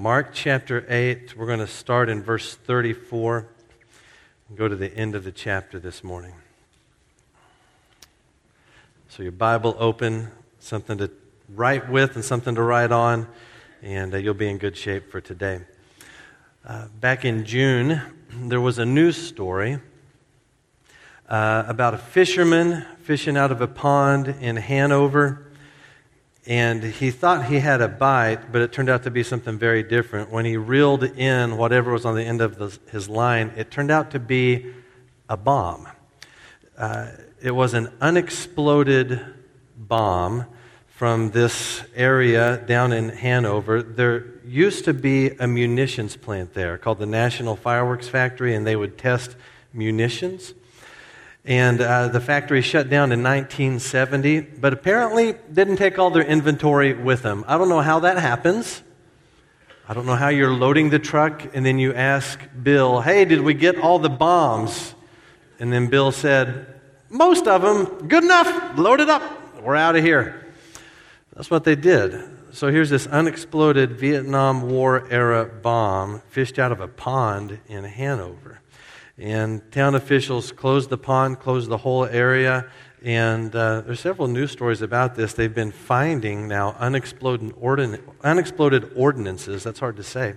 Mark chapter 8, we're going to start in verse 34 and go to the end of the chapter this morning. So, your Bible open, something to write with and something to write on, and uh, you'll be in good shape for today. Uh, back in June, there was a news story uh, about a fisherman fishing out of a pond in Hanover and he thought he had a bite, but it turned out to be something very different. When he reeled in whatever was on the end of the, his line, it turned out to be a bomb. Uh, it was an unexploded bomb from this area down in Hanover. There used to be a munitions plant there called the National Fireworks Factory, and they would test munitions. And uh, the factory shut down in 1970, but apparently didn't take all their inventory with them. I don't know how that happens. I don't know how you're loading the truck and then you ask Bill, hey, did we get all the bombs? And then Bill said, most of them, good enough, load it up, we're out of here. That's what they did. So here's this unexploded Vietnam War era bomb fished out of a pond in Hanover. And town officials closed the pond, closed the whole area. And uh, there's several news stories about this. They've been finding now unexploded, ordin- unexploded ordinances, that's hard to say,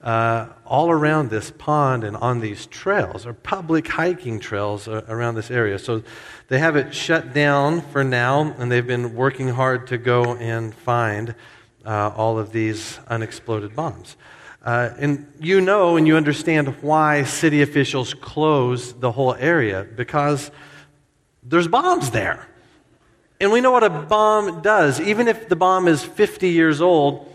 uh, all around this pond and on these trails, or public hiking trails uh, around this area. So they have it shut down for now, and they've been working hard to go and find uh, all of these unexploded bombs. Uh, and you know and you understand why city officials close the whole area because there's bombs there. And we know what a bomb does. Even if the bomb is 50 years old,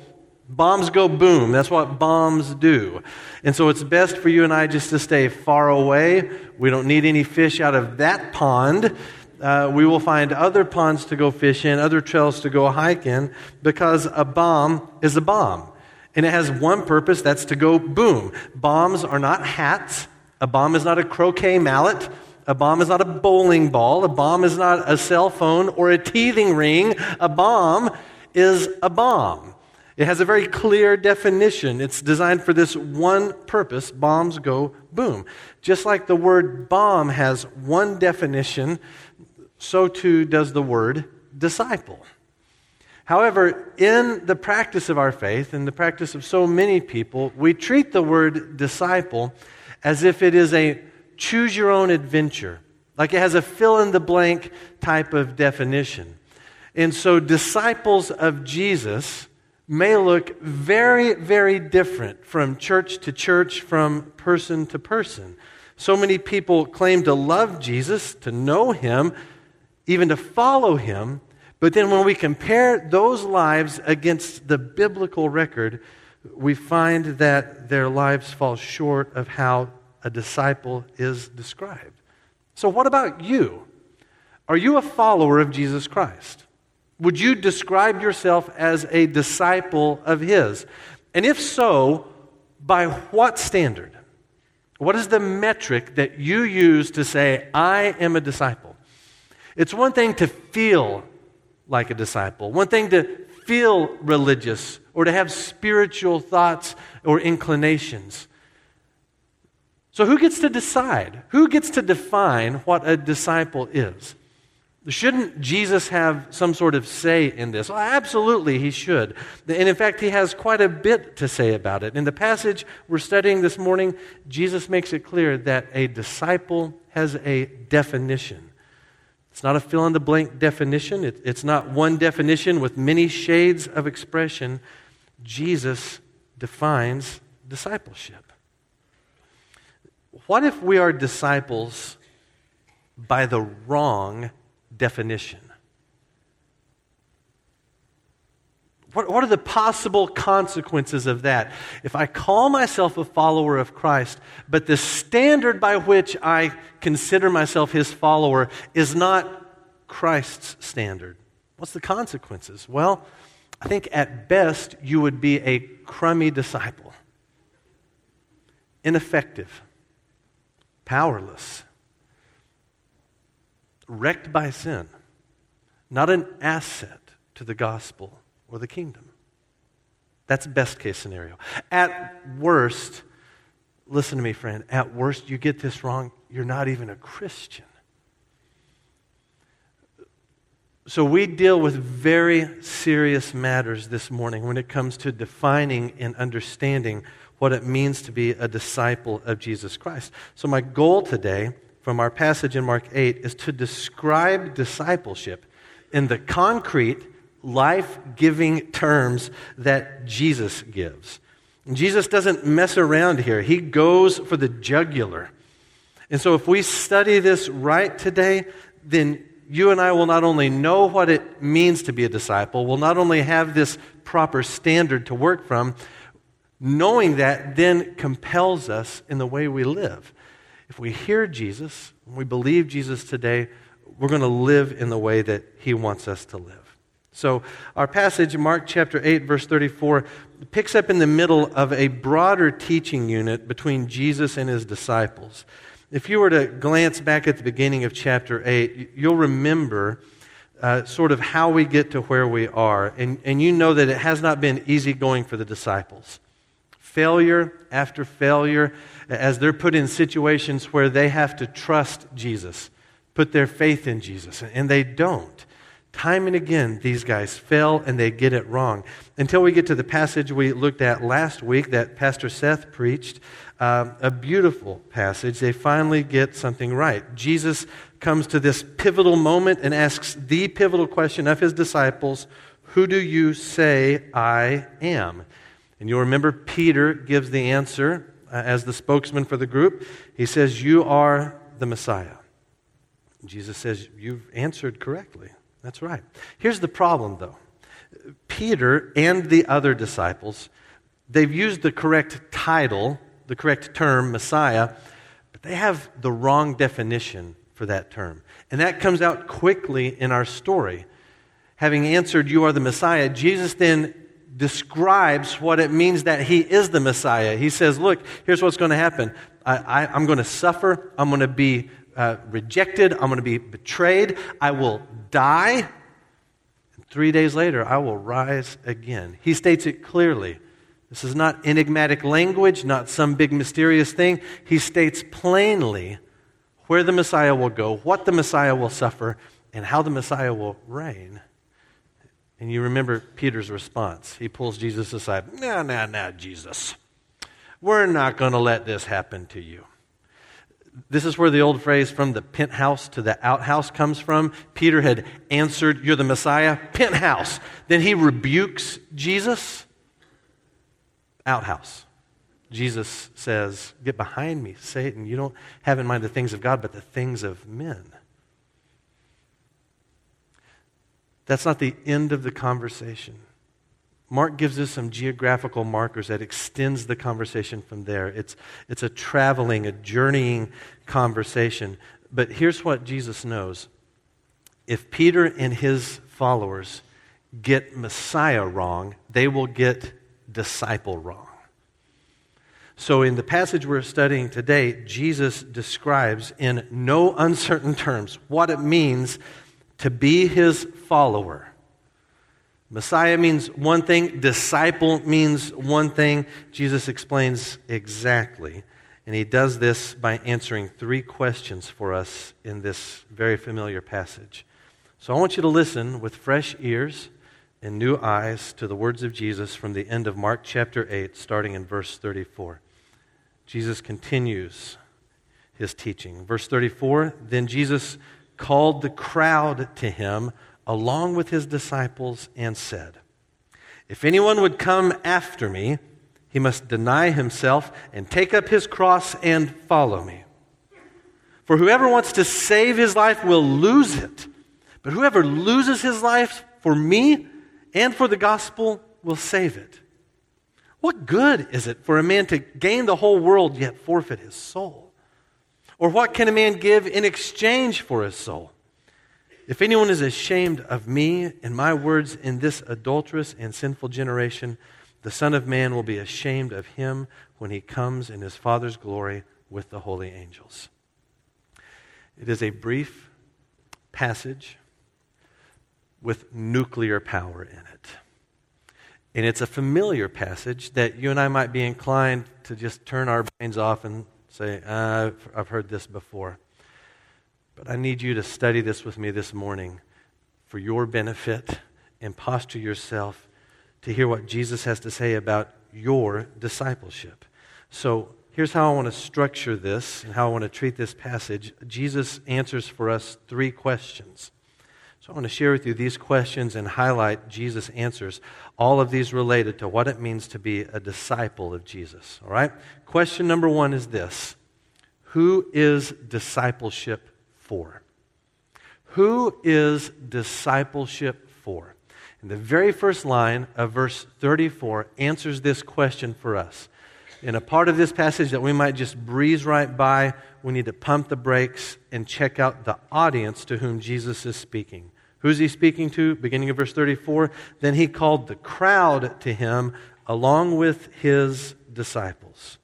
bombs go boom. That's what bombs do. And so it's best for you and I just to stay far away. We don't need any fish out of that pond. Uh, we will find other ponds to go fish in, other trails to go hike in, because a bomb is a bomb. And it has one purpose that's to go boom. Bombs are not hats. A bomb is not a croquet mallet. A bomb is not a bowling ball. A bomb is not a cell phone or a teething ring. A bomb is a bomb. It has a very clear definition. It's designed for this one purpose bombs go boom. Just like the word bomb has one definition, so too does the word disciple. However, in the practice of our faith, in the practice of so many people, we treat the word disciple as if it is a choose your own adventure, like it has a fill in the blank type of definition. And so, disciples of Jesus may look very, very different from church to church, from person to person. So many people claim to love Jesus, to know him, even to follow him, but then when we compare those lives against the biblical record, we find that their lives fall short of how a disciple is described. So, what about you? Are you a follower of Jesus Christ? Would you describe yourself as a disciple of His? And if so, by what standard? What is the metric that you use to say, I am a disciple? It's one thing to feel like a disciple. One thing to feel religious or to have spiritual thoughts or inclinations. So, who gets to decide? Who gets to define what a disciple is? Shouldn't Jesus have some sort of say in this? Well, absolutely, he should. And in fact, he has quite a bit to say about it. In the passage we're studying this morning, Jesus makes it clear that a disciple has a definition. It's not a fill in the blank definition, it, it's not one definition with many shades of expression. Jesus defines discipleship. What if we are disciples by the wrong definition? What, what, are the possible consequences of that? If I call myself a follower of Christ, but the standard by which I consider myself his follower is not Christ's standard, what's the consequences? Well, I think at best you would be a crummy disciple, ineffective, powerless, wrecked by sin, not an asset to the gospel or the kingdom. That's best case scenario. At worst, listen to me, friend, at worst, you get this wrong, you're not even a Christian. So, we deal with very serious matters this morning when it comes to defining and understanding what it means to be a disciple of Jesus Christ. So, my goal today from our passage in Mark 8 is to describe discipleship in the concrete, life giving terms that Jesus gives. And Jesus doesn't mess around here, he goes for the jugular. And so, if we study this right today, then you and I will not only know what it means to be a disciple, we'll not only have this proper standard to work from, knowing that then compels us in the way we live. If we hear Jesus, we believe Jesus today, we're going to live in the way that he wants us to live. So, our passage, Mark chapter 8, verse 34, picks up in the middle of a broader teaching unit between Jesus and his disciples. If you were to glance back at the beginning of chapter 8, you'll remember uh, sort of how we get to where we are. And, and you know that it has not been easy going for the disciples. Failure after failure, as they're put in situations where they have to trust Jesus, put their faith in Jesus, and they don't. Time and again, these guys fail and they get it wrong. Until we get to the passage we looked at last week that Pastor Seth preached uh, a beautiful passage. They finally get something right. Jesus comes to this pivotal moment and asks the pivotal question of his disciples Who do you say I am? And you'll remember Peter gives the answer uh, as the spokesman for the group. He says, You are the Messiah. Jesus says, You've answered correctly. That's right. Here's the problem, though Peter and the other disciples, they've used the correct title the correct term, Messiah, but they have the wrong definition for that term. And that comes out quickly in our story. Having answered, You are the Messiah, Jesus then describes what it means that he is the Messiah. He says, Look, here's what's going to happen I, am going to suffer, I'm going to be uh, rejected, I'm going to be betrayed, I will die. Three days later, I will rise again. He states it clearly. This is not enigmatic language, not some big mysterious thing. He states plainly where the Messiah will go, what the Messiah will suffer, and how the Messiah will reign. And you remember Peter's response. He pulls Jesus aside. No, no, no, Jesus. We're not going to let this happen to you. This is where the old phrase from the penthouse to the outhouse comes from. Peter had answered, You're the Messiah, penthouse. Then he rebukes Jesus outhouse. Jesus says, Get behind me, Satan. You don't have in mind the things of God, but the things of men. That's not the end of the conversation. Mark gives us some geographical markers that extends the conversation from there. It's, it's a traveling, a journeying conversation. But here's what Jesus knows. If Peter and his followers get Messiah wrong, they will get disciple wrong. So, in the passage we're studying today, Jesus describes in no uncertain terms what it means to be his follower. Messiah means one thing, disciple means one thing. Jesus explains exactly. And he does this by answering three questions for us in this very familiar passage. So I want you to listen with fresh ears and new eyes to the words of Jesus from the end of Mark chapter 8, starting in verse 34. Jesus continues his teaching. Verse 34 Then Jesus called the crowd to him along with his disciples and said, If anyone would come after me, he must deny himself and take up his cross and follow me. For whoever wants to save his life will lose it, but whoever loses his life for me and for the gospel will save it. What good is it for a man to gain the whole world yet forfeit his soul? Or what can a man give in exchange for his soul? If anyone is ashamed of me and my words in this adulterous and sinful generation, the Son of Man will be ashamed of him when he comes in his Father's glory with the holy angels. It is a brief passage with nuclear power in it. And it's a familiar passage that you and I might be inclined to just turn our brains off and say, uh, I've heard this before. But I need you to study this with me this morning for your benefit and posture yourself to hear what Jesus has to say about your discipleship. So here's how I want to structure this and how I want to treat this passage. Jesus answers for us three questions. So I want to share with you these questions and highlight Jesus' answers. All of these related to what it means to be a disciple of Jesus. All right? Question number one is this Who is discipleship for? Who is discipleship for? And the very first line of verse 34 answers this question for us. In a part of this passage that we might just breeze right by, we need to pump the brakes and check out the audience to whom Jesus is speaking. Who's he speaking to? Beginning of verse 34. Then he called the crowd to him along with his disciples.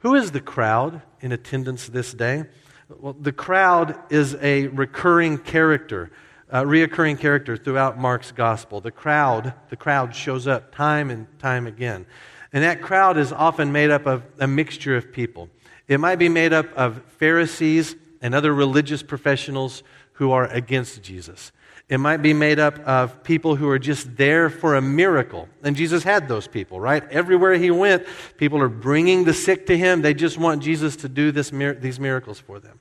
Who is the crowd in attendance this day? Well, the crowd is a recurring character uh, reoccurring character throughout Mark's gospel. The crowd, the crowd shows up time and time again. And that crowd is often made up of a mixture of people. It might be made up of Pharisees and other religious professionals who are against Jesus. It might be made up of people who are just there for a miracle. And Jesus had those people, right? Everywhere he went, people are bringing the sick to him. They just want Jesus to do this, these miracles for them.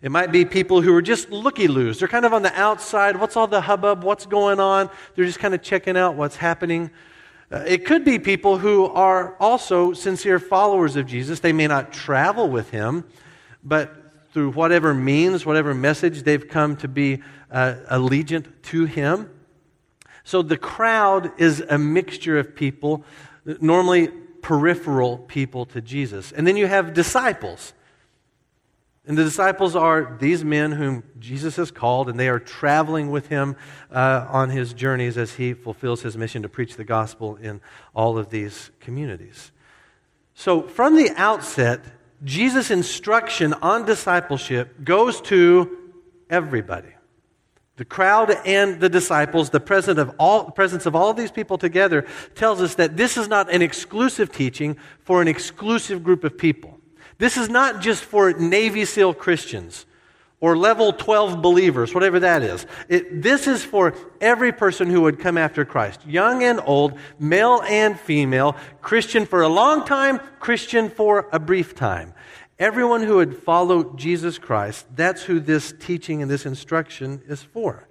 It might be people who are just looky loos. They're kind of on the outside. What's all the hubbub? What's going on? They're just kind of checking out what's happening. Uh, it could be people who are also sincere followers of Jesus. They may not travel with him, but through whatever means, whatever message, they've come to be uh, allegiant to him. So the crowd is a mixture of people, normally peripheral people to Jesus. And then you have disciples. And the disciples are these men whom Jesus has called, and they are traveling with him uh, on his journeys as he fulfills his mission to preach the gospel in all of these communities. So, from the outset, Jesus' instruction on discipleship goes to everybody. The crowd and the disciples, the presence of all, presence of all of these people together, tells us that this is not an exclusive teaching for an exclusive group of people. This is not just for Navy SEAL Christians or level 12 believers, whatever that is. It, this is for every person who would come after Christ, young and old, male and female, Christian for a long time, Christian for a brief time. Everyone who would follow Jesus Christ, that's who this teaching and this instruction is for.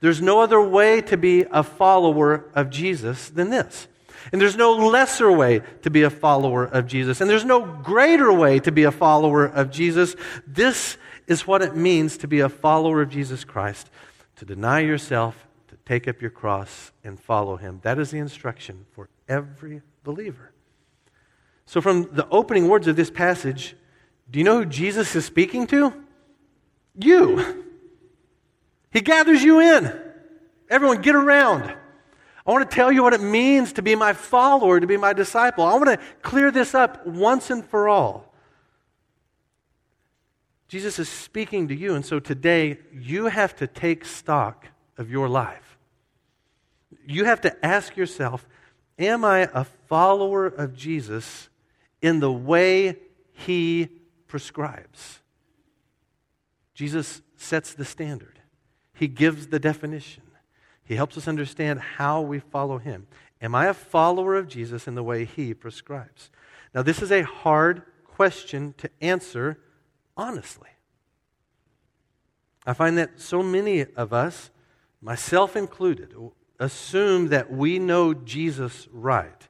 There's no other way to be a follower of Jesus than this. And there's no lesser way to be a follower of Jesus. And there's no greater way to be a follower of Jesus. This is what it means to be a follower of Jesus Christ to deny yourself, to take up your cross, and follow him. That is the instruction for every believer. So, from the opening words of this passage, do you know who Jesus is speaking to? You. He gathers you in. Everyone, get around. I want to tell you what it means to be my follower, to be my disciple. I want to clear this up once and for all. Jesus is speaking to you, and so today you have to take stock of your life. You have to ask yourself Am I a follower of Jesus in the way he prescribes? Jesus sets the standard, he gives the definition. He helps us understand how we follow him. Am I a follower of Jesus in the way he prescribes? Now, this is a hard question to answer honestly. I find that so many of us, myself included, assume that we know Jesus right.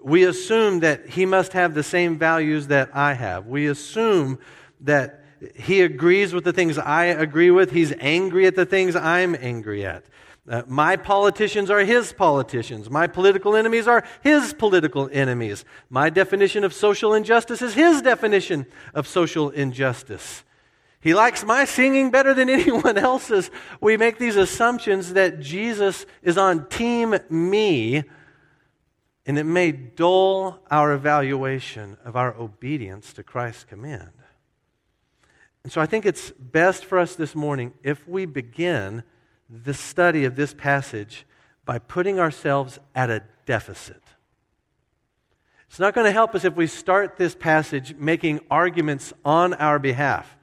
We assume that he must have the same values that I have. We assume that he agrees with the things I agree with. He's angry at the things I'm angry at. Uh, my politicians are his politicians. My political enemies are his political enemies. My definition of social injustice is his definition of social injustice. He likes my singing better than anyone else's. We make these assumptions that Jesus is on team me, and it may dull our evaluation of our obedience to Christ's command. And so I think it's best for us this morning if we begin the study of this passage by putting ourselves at a deficit. It's not going to help us if we start this passage making arguments on our behalf.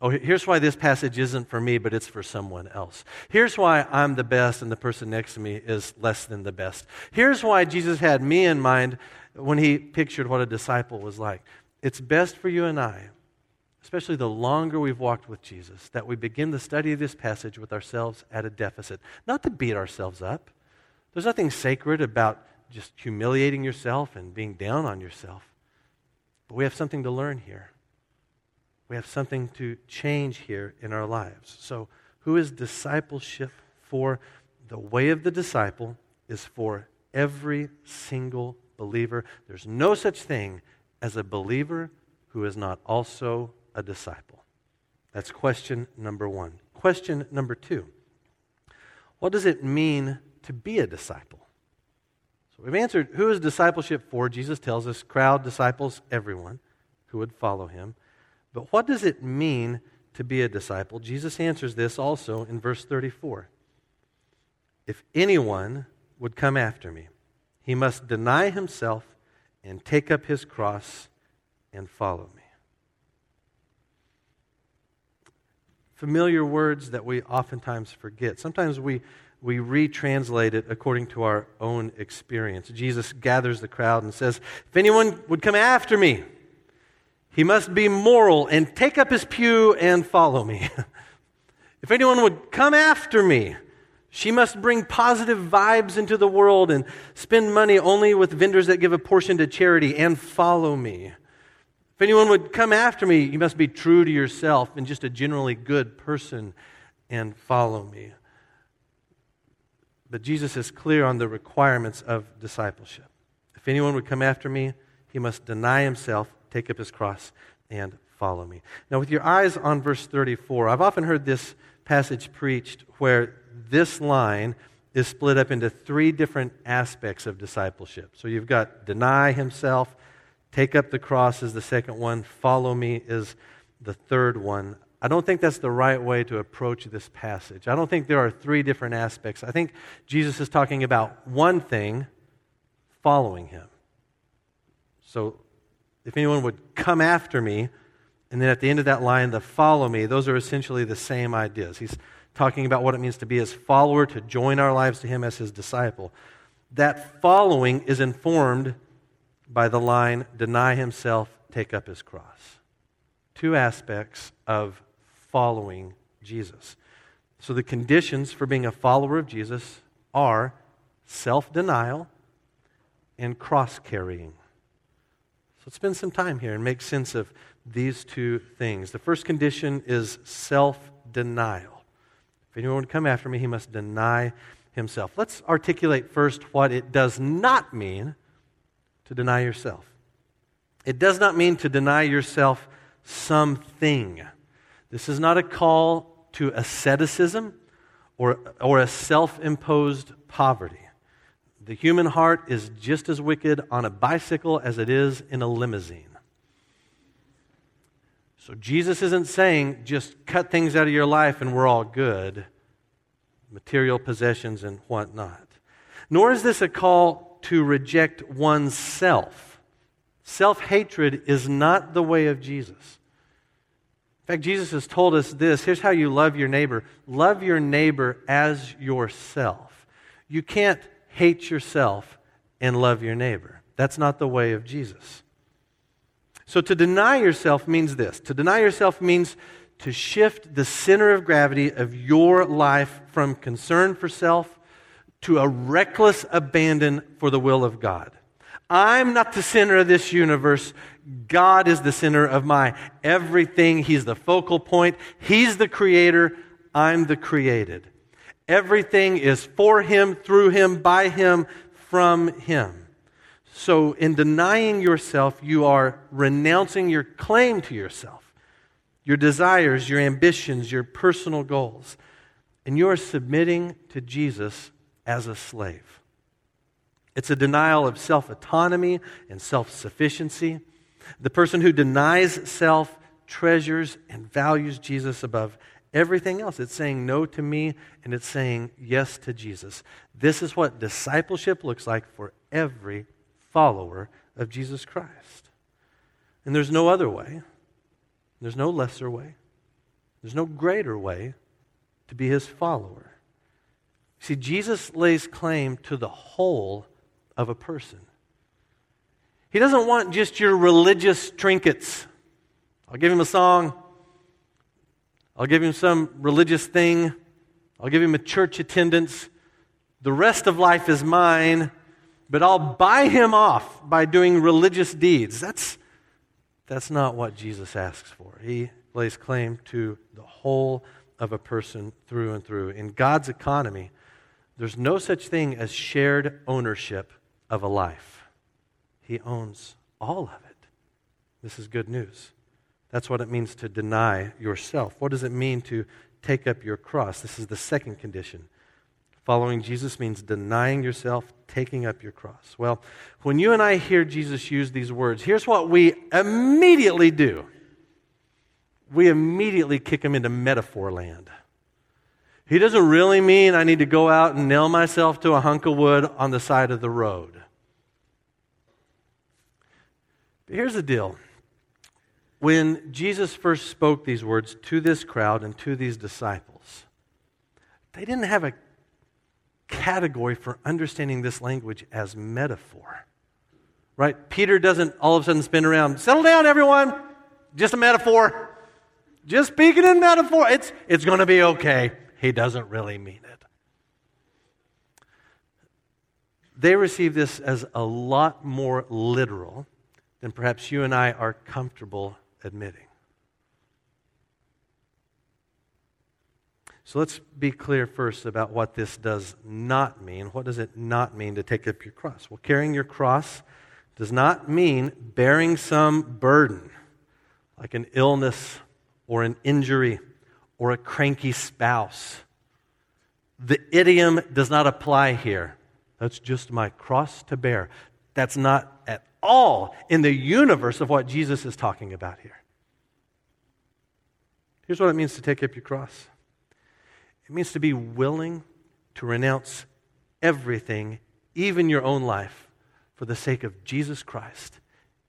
Oh, here's why this passage isn't for me, but it's for someone else. Here's why I'm the best and the person next to me is less than the best. Here's why Jesus had me in mind when he pictured what a disciple was like. It's best for you and I, especially the longer we've walked with Jesus, that we begin the study of this passage with ourselves at a deficit. Not to beat ourselves up. There's nothing sacred about just humiliating yourself and being down on yourself. But we have something to learn here. We have something to change here in our lives. So, who is discipleship for? The way of the disciple is for every single believer. There's no such thing as a believer who is not also a disciple. That's question number one. Question number two What does it mean to be a disciple? So we've answered who is discipleship for? Jesus tells us crowd, disciples, everyone who would follow him. But what does it mean to be a disciple? Jesus answers this also in verse 34. If anyone would come after me, he must deny himself and take up his cross and follow me. Familiar words that we oftentimes forget. Sometimes we we retranslate it according to our own experience. Jesus gathers the crowd and says, If anyone would come after me, he must be moral and take up his pew and follow me. if anyone would come after me, she must bring positive vibes into the world and spend money only with vendors that give a portion to charity and follow me. If anyone would come after me, you must be true to yourself and just a generally good person and follow me. But Jesus is clear on the requirements of discipleship. If anyone would come after me, he must deny himself, take up his cross, and follow me. Now, with your eyes on verse 34, I've often heard this passage preached where this line is split up into three different aspects of discipleship. So you've got deny himself, take up the cross is the second one, follow me is the third one. I don't think that's the right way to approach this passage. I don't think there are three different aspects. I think Jesus is talking about one thing following him. So if anyone would come after me, and then at the end of that line, the follow me, those are essentially the same ideas. He's talking about what it means to be his follower, to join our lives to him as his disciple. That following is informed by the line, deny himself, take up his cross. Two aspects of following Jesus. So, the conditions for being a follower of Jesus are self denial and cross carrying. So, let's spend some time here and make sense of these two things. The first condition is self denial. If anyone would come after me, he must deny himself. Let's articulate first what it does not mean to deny yourself. It does not mean to deny yourself something. This is not a call to asceticism or, or a self imposed poverty. The human heart is just as wicked on a bicycle as it is in a limousine. So Jesus isn't saying just cut things out of your life and we're all good, material possessions and whatnot. Nor is this a call to reject oneself. Self hatred is not the way of Jesus. In fact, Jesus has told us this here's how you love your neighbor love your neighbor as yourself. You can't hate yourself and love your neighbor. That's not the way of Jesus. So to deny yourself means this to deny yourself means to shift the center of gravity of your life from concern for self to a reckless abandon for the will of God. I'm not the center of this universe. God is the center of my everything. He's the focal point. He's the creator. I'm the created. Everything is for Him, through Him, by Him, from Him. So, in denying yourself, you are renouncing your claim to yourself, your desires, your ambitions, your personal goals, and you are submitting to Jesus as a slave. It's a denial of self autonomy and self sufficiency. The person who denies self treasures and values Jesus above everything else. It's saying no to me and it's saying yes to Jesus. This is what discipleship looks like for every follower of Jesus Christ. And there's no other way, there's no lesser way, there's no greater way to be his follower. See, Jesus lays claim to the whole of a person. He doesn't want just your religious trinkets. I'll give him a song. I'll give him some religious thing. I'll give him a church attendance. The rest of life is mine, but I'll buy him off by doing religious deeds. That's, that's not what Jesus asks for. He lays claim to the whole of a person through and through. In God's economy, there's no such thing as shared ownership of a life. He owns all of it. This is good news. That's what it means to deny yourself. What does it mean to take up your cross? This is the second condition. Following Jesus means denying yourself, taking up your cross. Well, when you and I hear Jesus use these words, here's what we immediately do we immediately kick him into metaphor land. He doesn't really mean I need to go out and nail myself to a hunk of wood on the side of the road. But here's the deal when Jesus first spoke these words to this crowd and to these disciples, they didn't have a category for understanding this language as metaphor. Right? Peter doesn't all of a sudden spin around, settle down, everyone. Just a metaphor. Just speaking in metaphor. It's, it's going to be okay. He doesn't really mean it. They receive this as a lot more literal than perhaps you and I are comfortable admitting. So let's be clear first about what this does not mean. What does it not mean to take up your cross? Well, carrying your cross does not mean bearing some burden, like an illness or an injury or a cranky spouse. The idiom does not apply here. That's just my cross to bear. That's not at all in the universe of what Jesus is talking about here. Here's what it means to take up your cross it means to be willing to renounce everything, even your own life, for the sake of Jesus Christ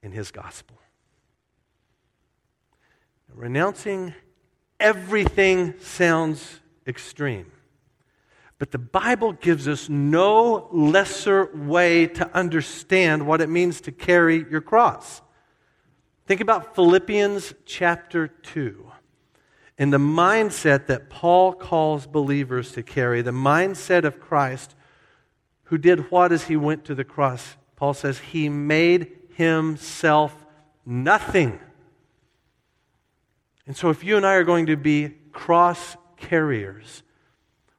and his gospel. Renouncing everything sounds extreme. But the Bible gives us no lesser way to understand what it means to carry your cross. Think about Philippians chapter 2 and the mindset that Paul calls believers to carry, the mindset of Christ who did what as he went to the cross? Paul says, He made himself nothing. And so, if you and I are going to be cross carriers,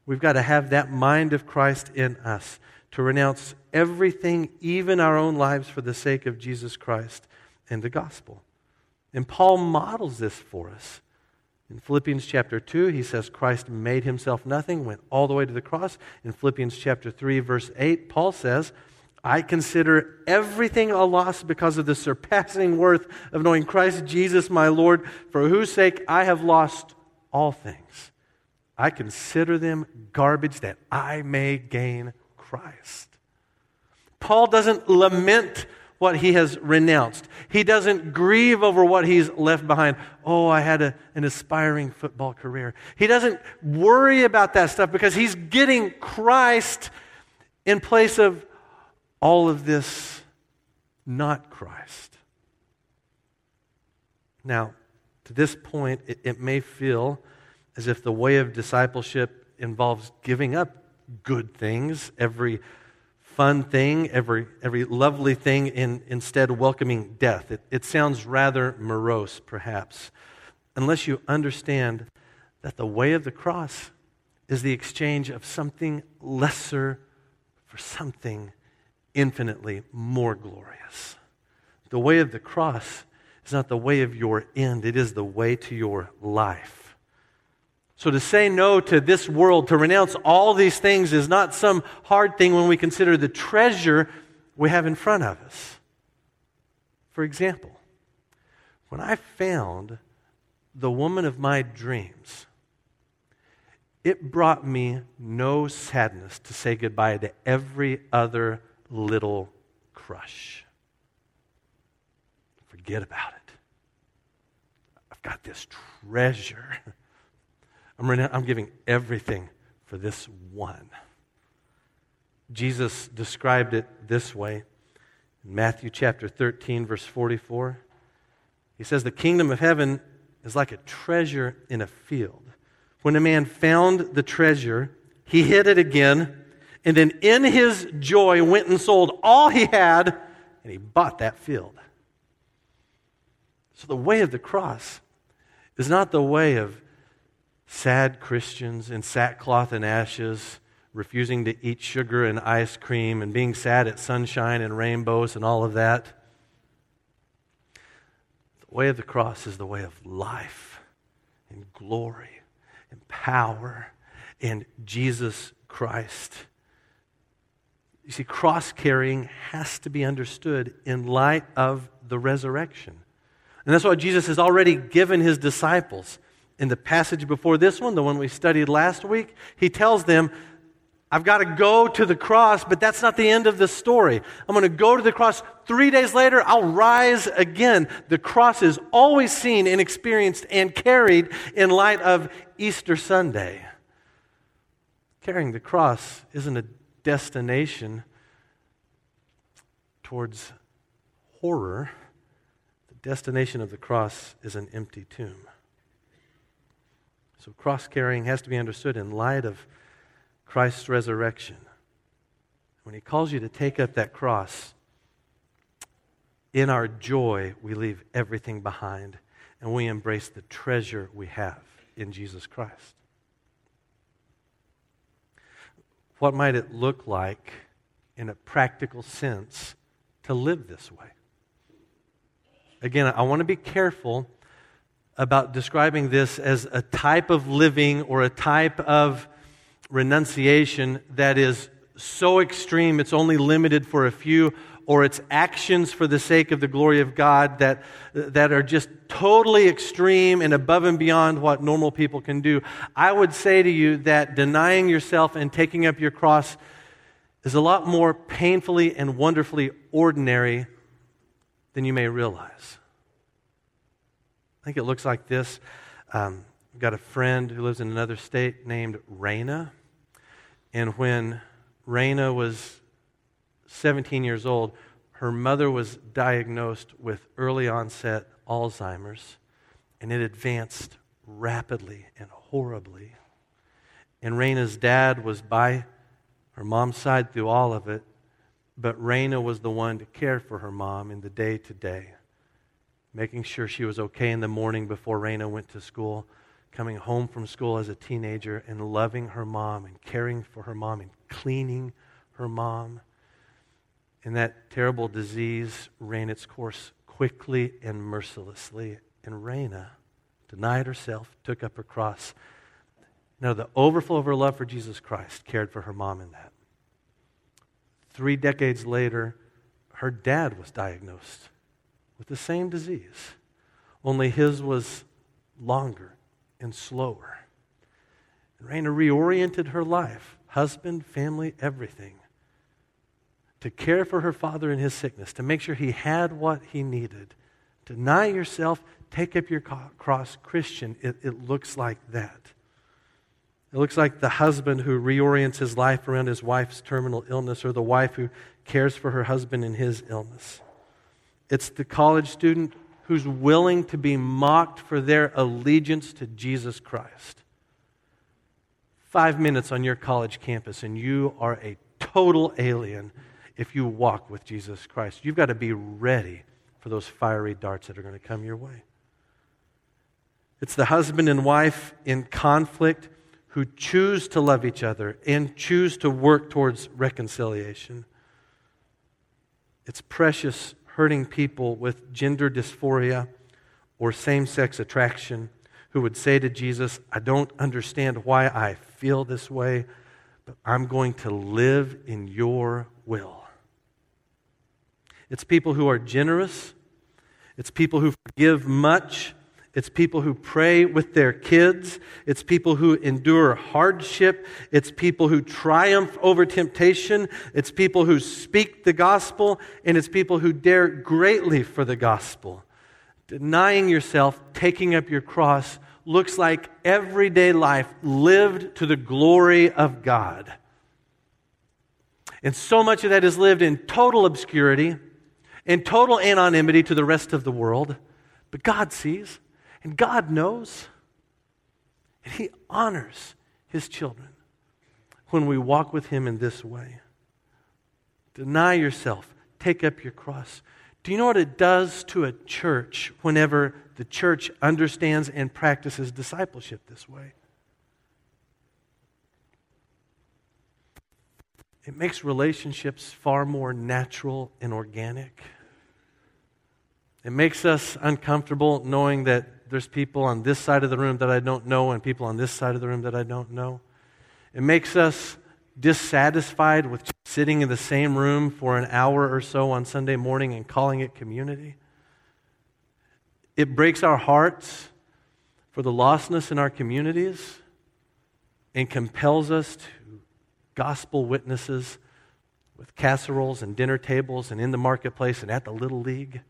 We've got to have that mind of Christ in us to renounce everything, even our own lives, for the sake of Jesus Christ and the gospel. And Paul models this for us. In Philippians chapter 2, he says Christ made himself nothing, went all the way to the cross. In Philippians chapter 3, verse 8, Paul says, I consider everything a loss because of the surpassing worth of knowing Christ Jesus my Lord, for whose sake I have lost all things. I consider them garbage that I may gain Christ. Paul doesn't lament what he has renounced. He doesn't grieve over what he's left behind. Oh, I had a, an aspiring football career. He doesn't worry about that stuff because he's getting Christ in place of all of this not Christ. Now, to this point, it, it may feel as if the way of discipleship involves giving up good things, every fun thing, every, every lovely thing, in, instead welcoming death. It, it sounds rather morose, perhaps, unless you understand that the way of the cross is the exchange of something lesser for something infinitely more glorious. The way of the cross is not the way of your end, it is the way to your life. So to say no to this world, to renounce all these things, is not some hard thing when we consider the treasure we have in front of us. For example, when I found the woman of my dreams, it brought me no sadness to say goodbye to every other little crush. Forget about it. I've got this treasure. I'm, I'm giving everything for this one. Jesus described it this way in Matthew chapter 13, verse 44. He says, The kingdom of heaven is like a treasure in a field. When a man found the treasure, he hid it again, and then in his joy went and sold all he had, and he bought that field. So the way of the cross is not the way of sad Christians in sackcloth and ashes, refusing to eat sugar and ice cream, and being sad at sunshine and rainbows and all of that. The way of the cross is the way of life and glory and power and Jesus Christ. You see, cross carrying has to be understood in light of the resurrection. And that's what Jesus has already given his disciples. In the passage before this one, the one we studied last week, he tells them, I've got to go to the cross, but that's not the end of the story. I'm going to go to the cross. Three days later, I'll rise again. The cross is always seen and experienced and carried in light of Easter Sunday. Carrying the cross isn't a destination towards horror, the destination of the cross is an empty tomb. So, cross carrying has to be understood in light of Christ's resurrection. When he calls you to take up that cross, in our joy, we leave everything behind and we embrace the treasure we have in Jesus Christ. What might it look like in a practical sense to live this way? Again, I want to be careful about describing this as a type of living or a type of renunciation that is so extreme it's only limited for a few or it's actions for the sake of the glory of God that, that are just totally extreme and above and beyond what normal people can do, I would say to you that denying yourself and taking up your cross is a lot more painfully and wonderfully ordinary than you may realize. I think it looks like this. Um, I've got a friend who lives in another state named Raina. And when Raina was 17 years old, her mother was diagnosed with early onset Alzheimer's, and it advanced rapidly and horribly. And Raina's dad was by her mom's side through all of it, but Raina was the one to care for her mom in the day to day, making sure she was okay in the morning before Raina went to school, coming home from school as a teenager, and loving her mom and caring for her mom and cleaning her mom and that terrible disease ran its course quickly and mercilessly. And Raina denied herself, took up her cross. Now, the overflow of her love for Jesus Christ cared for her mom in that. Three decades later, her dad was diagnosed with the same disease, only his was longer and slower. And Raina reoriented her life husband, family, everything to care for her father in his sickness, to make sure he had what he needed. Deny yourself, take up your cross. Christian, it, it looks like that. It looks like the husband who reorients his life around his wife's terminal illness, or the wife who cares for her husband in his illness. It's the college student who's willing to be mocked for their allegiance to Jesus Christ. Five minutes on your college campus, and you are a total alien if you walk with Jesus Christ. You've got to be ready for those fiery darts that are going to come your way. It's the husband and wife in conflict who choose to love each other and choose to work towards reconciliation. It's precious hurting people with gender dysphoria or same sex attraction who would say to Jesus, I don't understand why I feel this way, but I'm going to live in your will. It's people who are generous. It's people who forgive much It's people who pray with their kids. It's people who endure hardship. It's people who triumph over temptation. It's people who speak the gospel. And it's people who dare greatly for the gospel. Denying yourself, taking up your cross, looks like everyday life lived to the glory of God. And so much of that is lived in total obscurity, in total anonymity to the rest of the world. But God sees. And God knows. And He honors His children when we walk with Him in this way. Deny yourself, take up your cross. Do you know what it does to a church whenever the church understands and practices discipleship this way? It makes relationships far more natural and organic. It makes us uncomfortable knowing that there's people on this side of the room that I don't know and people on this side of the room that I don't know. It makes us dissatisfied with sitting in the same room for an hour or so on Sunday morning and calling it community. It breaks our hearts for the lostness in our communities and compels us to gospel witnesses with casseroles and dinner tables and in the marketplace and at the little league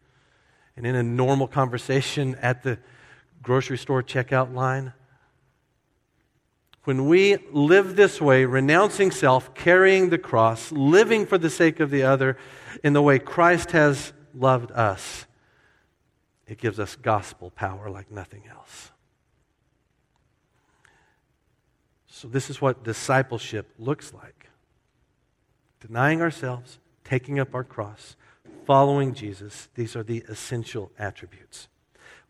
and in a normal conversation at the grocery store checkout line. When we live this way, renouncing self, carrying the cross, living for the sake of the other in the way Christ has loved us, it gives us gospel power like nothing else. So, this is what discipleship looks like denying ourselves, taking up our cross, following Jesus. These are the essential attributes.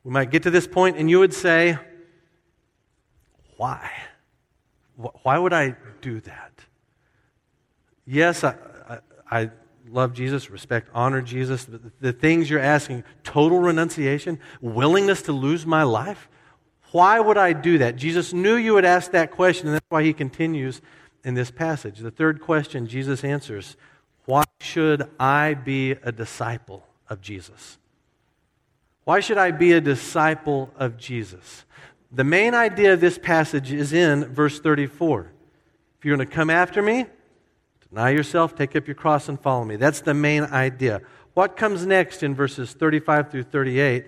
We might get to this point and you would say, Why? Why would I do that? Yes, I, I, I love Jesus, respect, honor Jesus. The, the things you're asking, total renunciation, willingness to lose my life. Why would I do that? Jesus knew you would ask that question, and that's why he continues in this passage. The third question Jesus answers Why should I be a disciple of Jesus? Why should I be a disciple of Jesus? The main idea of this passage is in verse 34. If you're going to come after me, deny yourself, take up your cross, and follow me. That's the main idea. What comes next in verses 35 through 38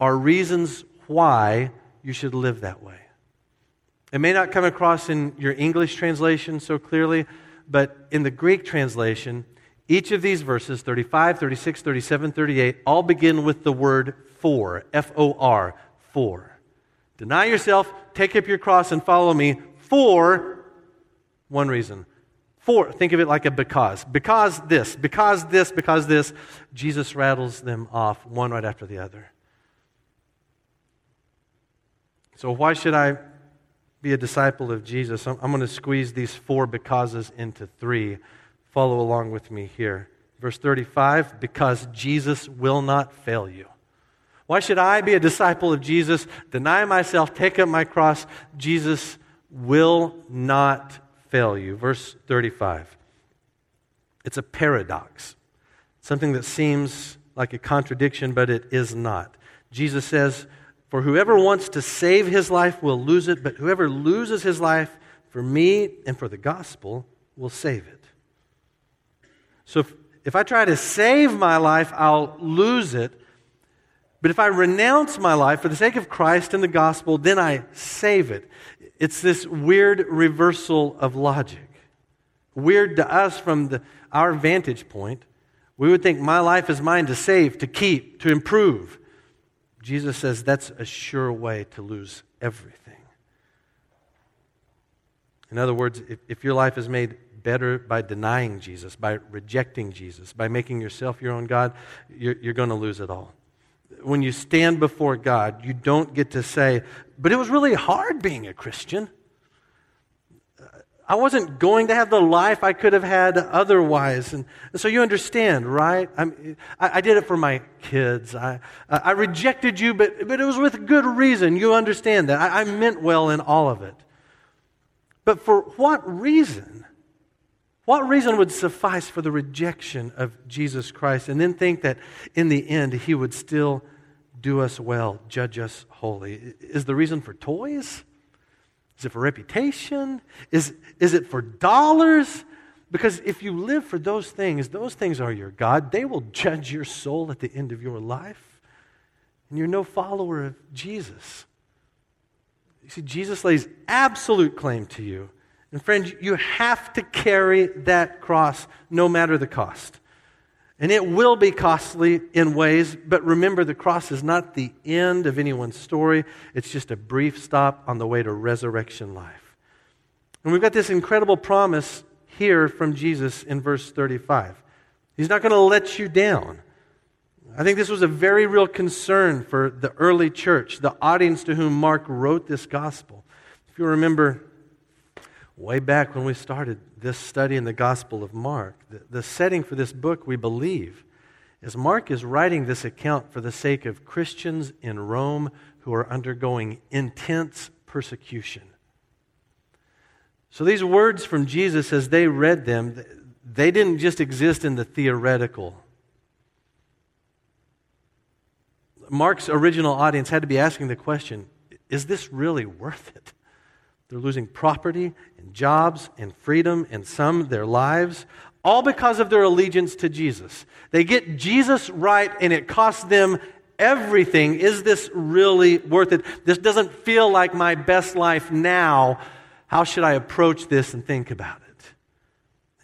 are reasons why you should live that way. It may not come across in your English translation so clearly, but in the Greek translation, each of these verses, 35, 36, 37, 38, all begin with the word for, F O R, for. Deny yourself, take up your cross, and follow me for one reason. For, think of it like a because. Because this, because this, because this. Jesus rattles them off one right after the other. So, why should I be a disciple of Jesus? I'm, I'm going to squeeze these four becauses into three. Follow along with me here. Verse 35 because Jesus will not fail you. Why should I be a disciple of Jesus, deny myself, take up my cross? Jesus will not fail you. Verse 35. It's a paradox, something that seems like a contradiction, but it is not. Jesus says, For whoever wants to save his life will lose it, but whoever loses his life for me and for the gospel will save it. So if, if I try to save my life, I'll lose it. But if I renounce my life for the sake of Christ and the gospel, then I save it. It's this weird reversal of logic. Weird to us from the, our vantage point. We would think my life is mine to save, to keep, to improve. Jesus says that's a sure way to lose everything. In other words, if, if your life is made better by denying Jesus, by rejecting Jesus, by making yourself your own God, you're, you're going to lose it all. When you stand before God, you don't get to say, but it was really hard being a Christian. I wasn't going to have the life I could have had otherwise. And, and so you understand, right? I, I, did it for my kids. I, I rejected you, but, but it was with good reason. You understand that. I, I meant well in all of it. But for what reason? What reason would suffice for the rejection of Jesus Christ and then think that in the end he would still do us well, judge us holy. Is the reason for toys? Is it for reputation? Is, is it for dollars? Because if you live for those things, those things are your God. They will judge your soul at the end of your life. And you're no follower of Jesus. You see, Jesus lays absolute claim to you. And friends, you have to carry that cross no matter the cost. And it will be costly in ways, but remember the cross is not the end of anyone's story. It's just a brief stop on the way to resurrection life. And we've got this incredible promise here from Jesus in verse 35. He's not going to let you down. I think this was a very real concern for the early church, the audience to whom Mark wrote this gospel. If you remember way back when we started this study in the Gospel of Mark, the, the setting for this book, we believe, is Mark is writing this account for the sake of Christians in Rome who are undergoing intense persecution. So these words from Jesus, as they read them, they didn't just exist in the theoretical. Mark's original audience had to be asking the question is this really worth it? They're losing property and jobs and freedom and some their lives, all because of their allegiance to Jesus. They get Jesus right and it costs them everything. Is this really worth it? This doesn't feel like my best life now. How should I approach this and think about it?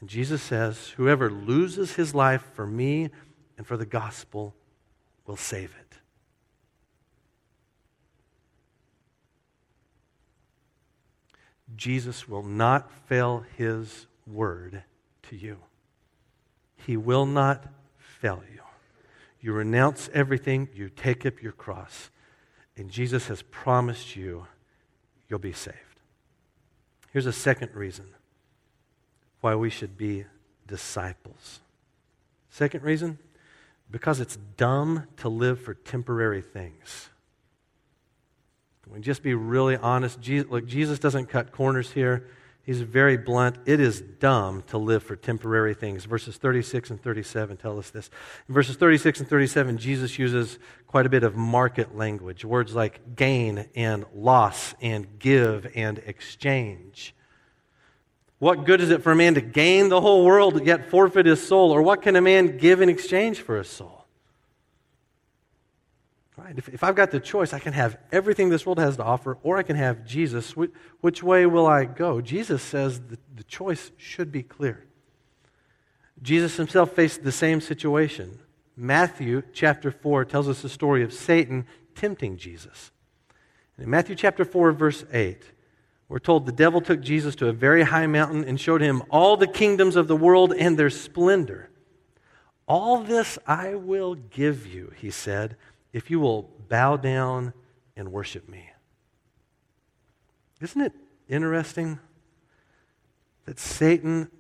And Jesus says, Whoever loses his life for me and for the gospel will save it. Jesus will not fail his word to you. He will not fail you. You renounce everything, you take up your cross, and Jesus has promised you you'll be saved. Here's a second reason why we should be disciples. Second reason, because it's dumb to live for temporary things. Can we just be really honest? Jesus, look, Jesus doesn't cut corners here. He's very blunt. It is dumb to live for temporary things. Verses 36 and 37 tell us this. In verses 36 and 37, Jesus uses quite a bit of market language, words like gain and loss and give and exchange. What good is it for a man to gain the whole world yet forfeit his soul? Or what can a man give in exchange for his soul? Right? If, if I've got the choice, I can have everything this world has to offer, or I can have Jesus. Which, which way will I go? Jesus says the, the choice should be clear. Jesus himself faced the same situation. Matthew chapter 4 tells us the story of Satan tempting Jesus. In Matthew chapter 4, verse 8, we're told the devil took Jesus to a very high mountain and showed him all the kingdoms of the world and their splendor. All this I will give you, he said if you will bow down and worship me. Isn't it interesting that Satan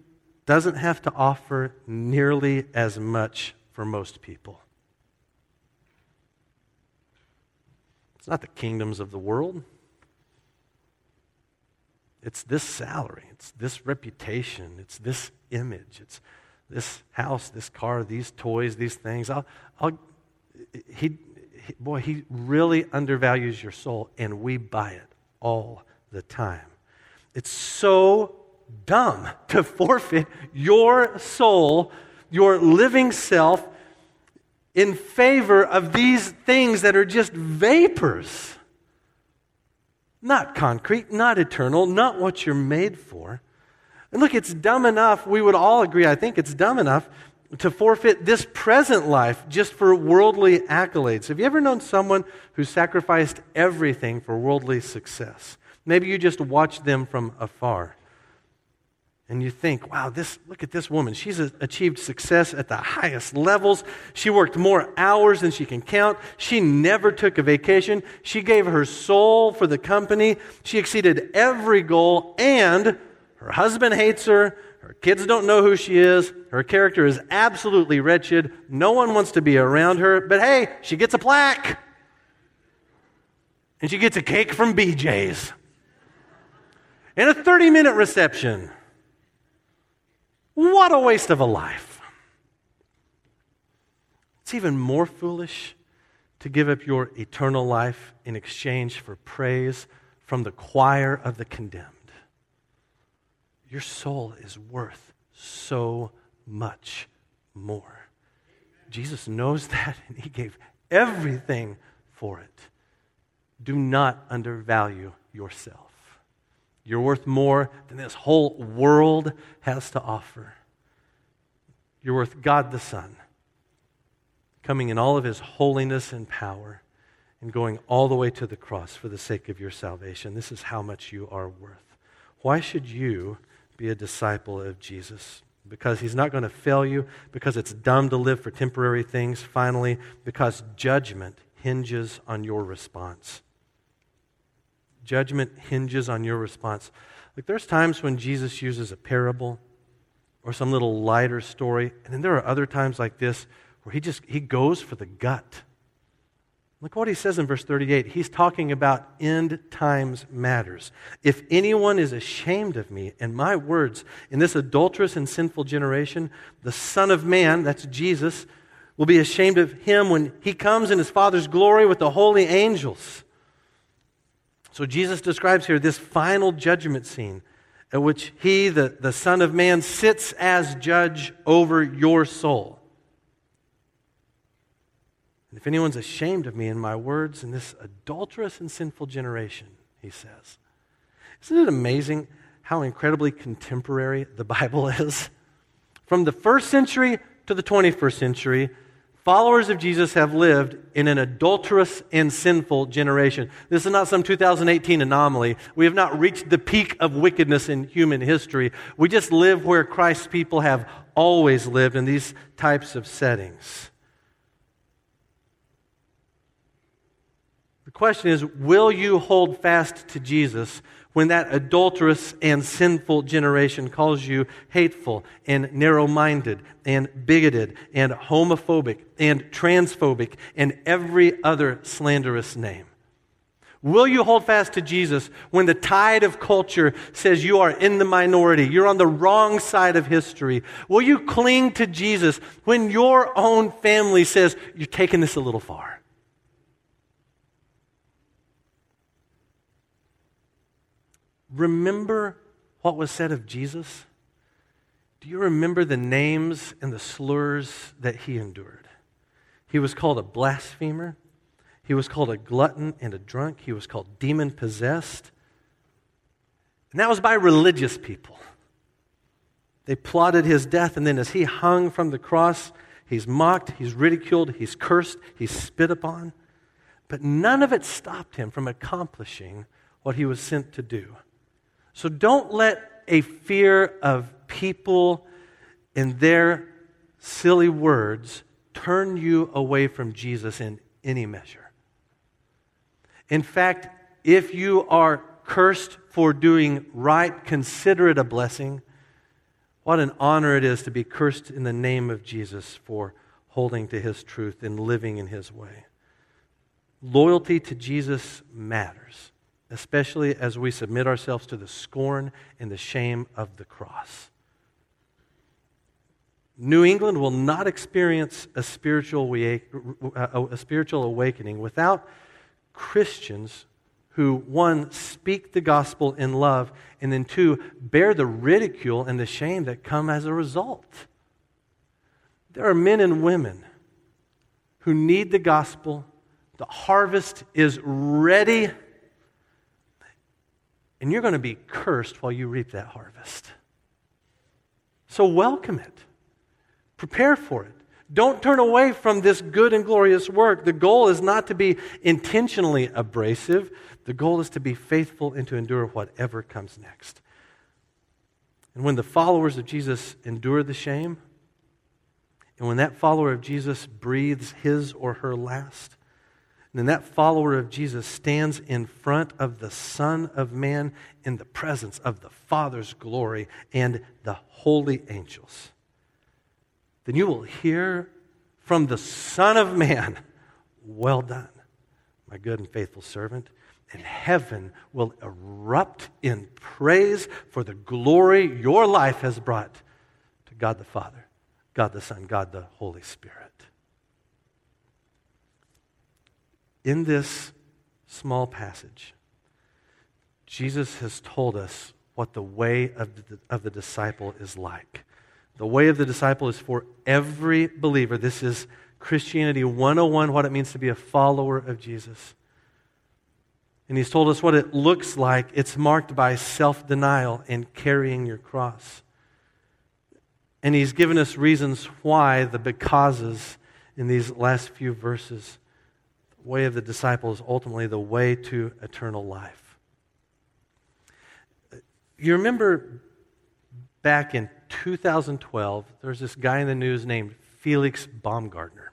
doesn't have to offer nearly as much for most people? It's not the kingdoms of the world. It's this salary, it's this reputation, it's this image, it's this house, this car, these toys, these things. I'll, I'll, he, boy, he really undervalues your soul, and we buy it all the time. It's so dumb to forfeit your soul, your living self, in favor of these things that are just vapors. Not concrete, not eternal, not what you're made for. And look, it's dumb enough, we would all agree, I think it's dumb enough to forfeit this present life just for worldly accolades. Have you ever known someone who sacrificed everything for worldly success? Maybe you just watch them from afar. And you think, wow, this, look at this woman. She's achieved success at the highest levels. She worked more hours than she can count. She never took a vacation. She gave her soul for the company. She exceeded every goal, and her husband hates her. Her kids don't know who she is. Her character is absolutely wretched. No one wants to be around her. But hey, she gets a plaque. And she gets a cake from BJ's. And a 30 minute reception. What a waste of a life. It's even more foolish to give up your eternal life in exchange for praise from the choir of the condemned. Your soul is worth so much more. Jesus knows that, and He gave everything for it. Do not undervalue yourself. You're worth more than this whole world has to offer. You're worth God the Son, coming in all of His holiness and power and going all the way to the cross for the sake of your salvation. This is how much you are worth. Why should you be a disciple of Jesus? because he's not going to fail you, because it's dumb to live for temporary things. Finally, because judgment hinges on your response. Judgment hinges on your response. Like there's times when Jesus uses a parable or some little lighter story, and then there are other times like this where he just he goes for the gut. Look what he says in verse 38. He's talking about end times matters. If anyone is ashamed of me and my words in this adulterous and sinful generation, the Son of Man, that's Jesus, will be ashamed of him when he comes in his Father's glory with the holy angels. So Jesus describes here this final judgment scene at which he, the, the Son of Man, sits as judge over your soul. And if anyone's ashamed of me and my words in this adulterous and sinful generation, he says. Isn't it amazing how incredibly contemporary the Bible is? From the first century to the 21st century, followers of Jesus have lived in an adulterous and sinful generation. This is not some 2018 anomaly. We have not reached the peak of wickedness in human history. We just live where Christ's people have always lived in these types of settings. The question is will you hold fast to Jesus when that adulterous and sinful generation calls you hateful and narrow minded and bigoted and homophobic and transphobic and every other slanderous name? Will you hold fast to Jesus when the tide of culture says you are in the minority? You're on the wrong side of history. Will you cling to Jesus when your own family says you're taking this a little far? Remember what was said of Jesus? Do you remember the names and the slurs that he endured? He was called a blasphemer. He was called a glutton and a drunk. He was called demon possessed. And that was by religious people. They plotted his death, and then as he hung from the cross, he's mocked, he's ridiculed, he's cursed, he's spit upon. But none of it stopped him from accomplishing what he was sent to do. So don't let a fear of people and their silly words turn you away from Jesus in any measure. In fact, if you are cursed for doing right, consider it a blessing. What an honor it is to be cursed in the name of Jesus for holding to his truth and living in his way. Loyalty to Jesus matters especially as we submit ourselves to the scorn and the shame of the cross. New England will not experience a spiritual, a spiritual awakening without Christians who, one, speak the gospel in love, and then, two, bear the ridicule and the shame that come as a result. There are men and women who need the gospel. The harvest is ready and you're going to be cursed while you reap that harvest. So welcome it, prepare for it. Don't turn away from this good and glorious work. The goal is not to be intentionally abrasive. The goal is to be faithful and to endure whatever comes next. And when the followers of Jesus endure the shame, and when that follower of Jesus breathes his or her last, and then that follower of Jesus stands in front of the Son of Man in the presence of the Father's glory and the holy angels. Then you will hear from the Son of Man, Well done, my good and faithful servant. And heaven will erupt in praise for the glory your life has brought to God the Father, God the Son, God the Holy Spirit. In this small passage, Jesus has told us what the way of the, of the disciple is like. The way of the disciple is for every believer. This is Christianity 101, what it means to be a follower of Jesus. And he's told us what it looks like. It's marked by self denial and carrying your cross. And he's given us reasons why, the becauses in these last few verses. Way of the disciple is ultimately the way to eternal life. You remember back in 2012, there was this guy in the news named Felix Baumgartner.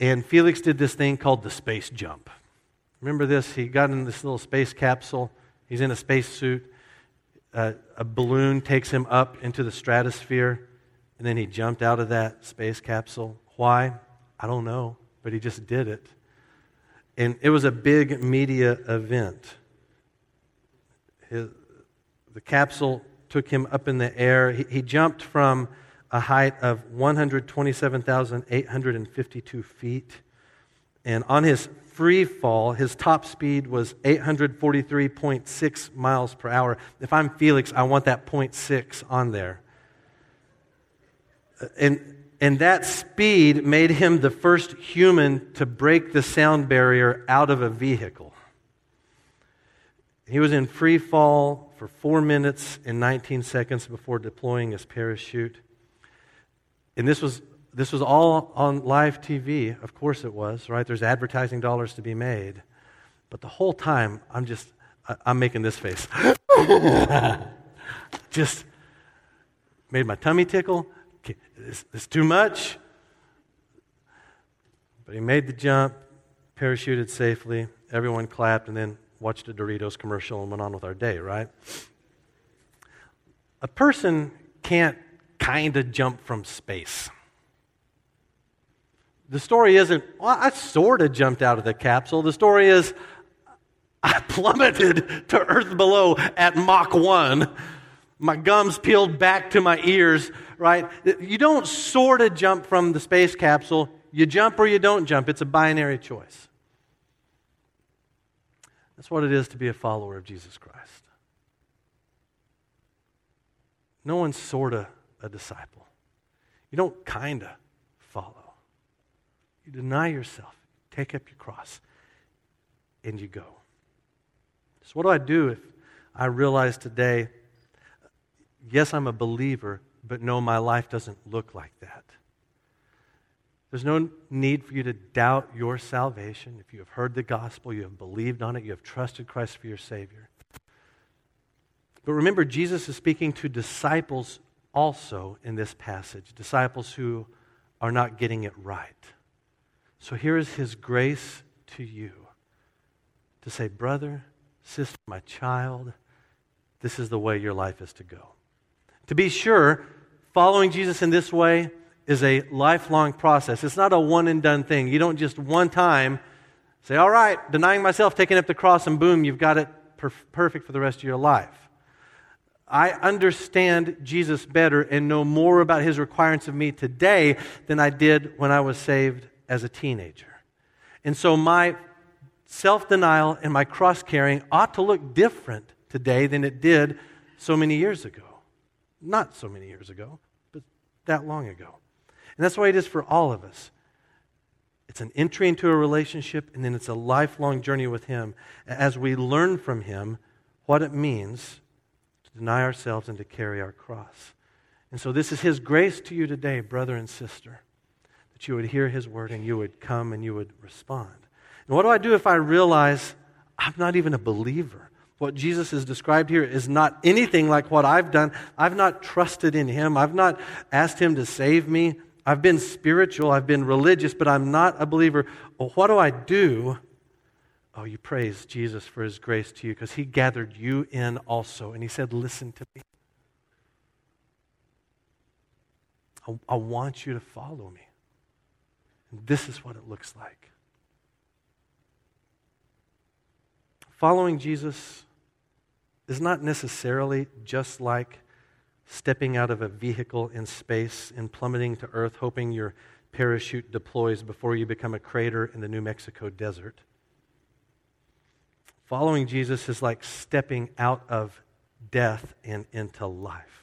And Felix did this thing called the space jump. Remember this? He got in this little space capsule. He's in a space suit. Uh, a balloon takes him up into the stratosphere, and then he jumped out of that space capsule. Why? I don't know, but he just did it. And it was a big media event. His, the capsule took him up in the air. He, he jumped from a height of 127,852 feet. And on his free fall, his top speed was 843.6 miles per hour. If I'm Felix, I want that 0.6 on there. Uh, and, and that speed made him the first human to break the sound barrier out of a vehicle. He was in free fall for four minutes and 19 seconds before deploying his parachute. And this was, this was all on live TV. Of course it was, right? There's advertising dollars to be made. But the whole time, I'm just, I'm making this face. just made my tummy tickle. Is this too much? But he made the jump, parachuted safely. Everyone clapped, and then watched a Doritos commercial and went on with our day, right? A person can't kind of jump from space. The story isn't, well, I sort of jumped out of the capsule. The story is, I plummeted to earth below at Mach 1. My gums peeled back to my ears, right? You don't sort of jump from the space capsule. You jump or you don't jump. It's a binary choice. That's what it is to be a follower of Jesus Christ. No one's sort of a disciple. You don't kind of follow. You deny yourself, take up your cross, and you go. So, what do I do if I realize today, yes, I'm a believer, but no, my life doesn't look like that? There's no need for you to doubt your salvation. If you have heard the gospel, you have believed on it, you have trusted Christ for your Savior. But remember, Jesus is speaking to disciples also in this passage, disciples who are not getting it right. So here is his grace to you to say, brother, sister, my child, this is the way your life is to go. To be sure, following Jesus in this way is a lifelong process. It's not a one and done thing. You don't just one time say, all right, denying myself, taking up the cross, and boom, you've got it per- perfect for the rest of your life. I understand Jesus better and know more about his requirements of me today than I did when I was saved as a teenager. And so my self denial and my cross carrying ought to look different today than it did so many years ago. Not so many years ago, but that long ago. And that's why it is for all of us. It's an entry into a relationship, and then it's a lifelong journey with Him as we learn from Him what it means to deny ourselves and to carry our cross. And so, this is His grace to you today, brother and sister, that you would hear His word and you would come and you would respond. And what do I do if I realize I'm not even a believer? What Jesus has described here is not anything like what I've done. I've not trusted in Him, I've not asked Him to save me. I've been spiritual, I've been religious, but I'm not a believer. Well, what do I do? Oh, you praise Jesus for his grace to you because he gathered you in also. And he said, Listen to me. I, I want you to follow me. And this is what it looks like. Following Jesus is not necessarily just like stepping out of a vehicle in space and plummeting to earth, hoping your parachute deploys before you become a crater in the New Mexico desert. Following Jesus is like stepping out of death and into life,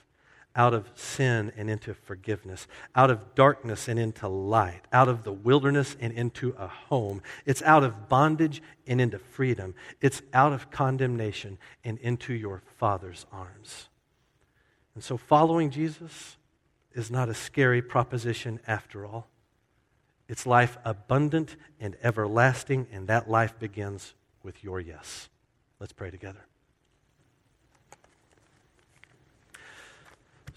out of sin and into forgiveness, out of darkness and into light, out of the wilderness and into a home. It's out of bondage and into freedom. It's out of condemnation and into your Father's arms. And so, following Jesus is not a scary proposition after all. It's life abundant and everlasting, and that life begins with your yes. Let's pray together.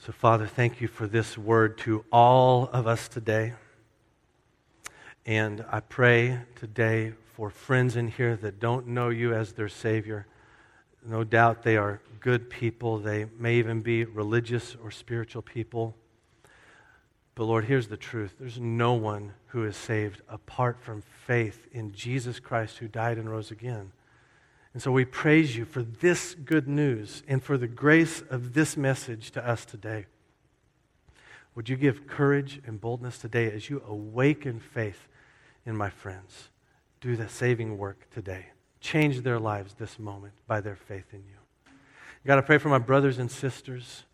So, Father, thank you for this word to all of us today. And I pray today for friends in here that don't know you as their Savior. No doubt they are good people. They may even be religious or spiritual people. But Lord, here's the truth there's no one who is saved apart from faith in Jesus Christ who died and rose again. And so we praise you for this good news and for the grace of this message to us today. Would you give courage and boldness today as you awaken faith in my friends? Do the saving work today. Change their lives this moment by their faith in you. Got to pray for my brothers and sisters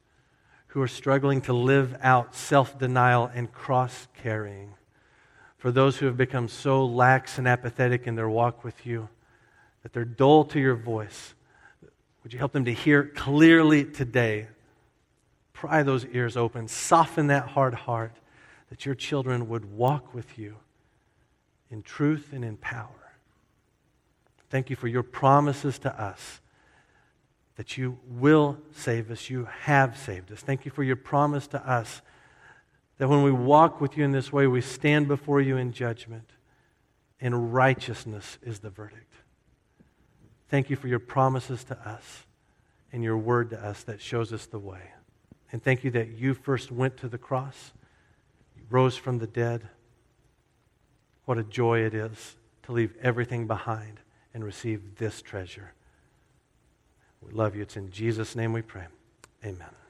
who are struggling to live out self denial and cross carrying. For those who have become so lax and apathetic in their walk with you that they're dull to your voice. Would you help them to hear clearly today? Pry those ears open, soften that hard heart, that your children would walk with you in truth and in power. Thank you for your promises to us that you will save us. You have saved us. Thank you for your promise to us that when we walk with you in this way, we stand before you in judgment, and righteousness is the verdict. Thank you for your promises to us and your word to us that shows us the way. And thank you that you first went to the cross, rose from the dead. What a joy it is to leave everything behind and receive this treasure. We love you. It's in Jesus' name we pray. Amen.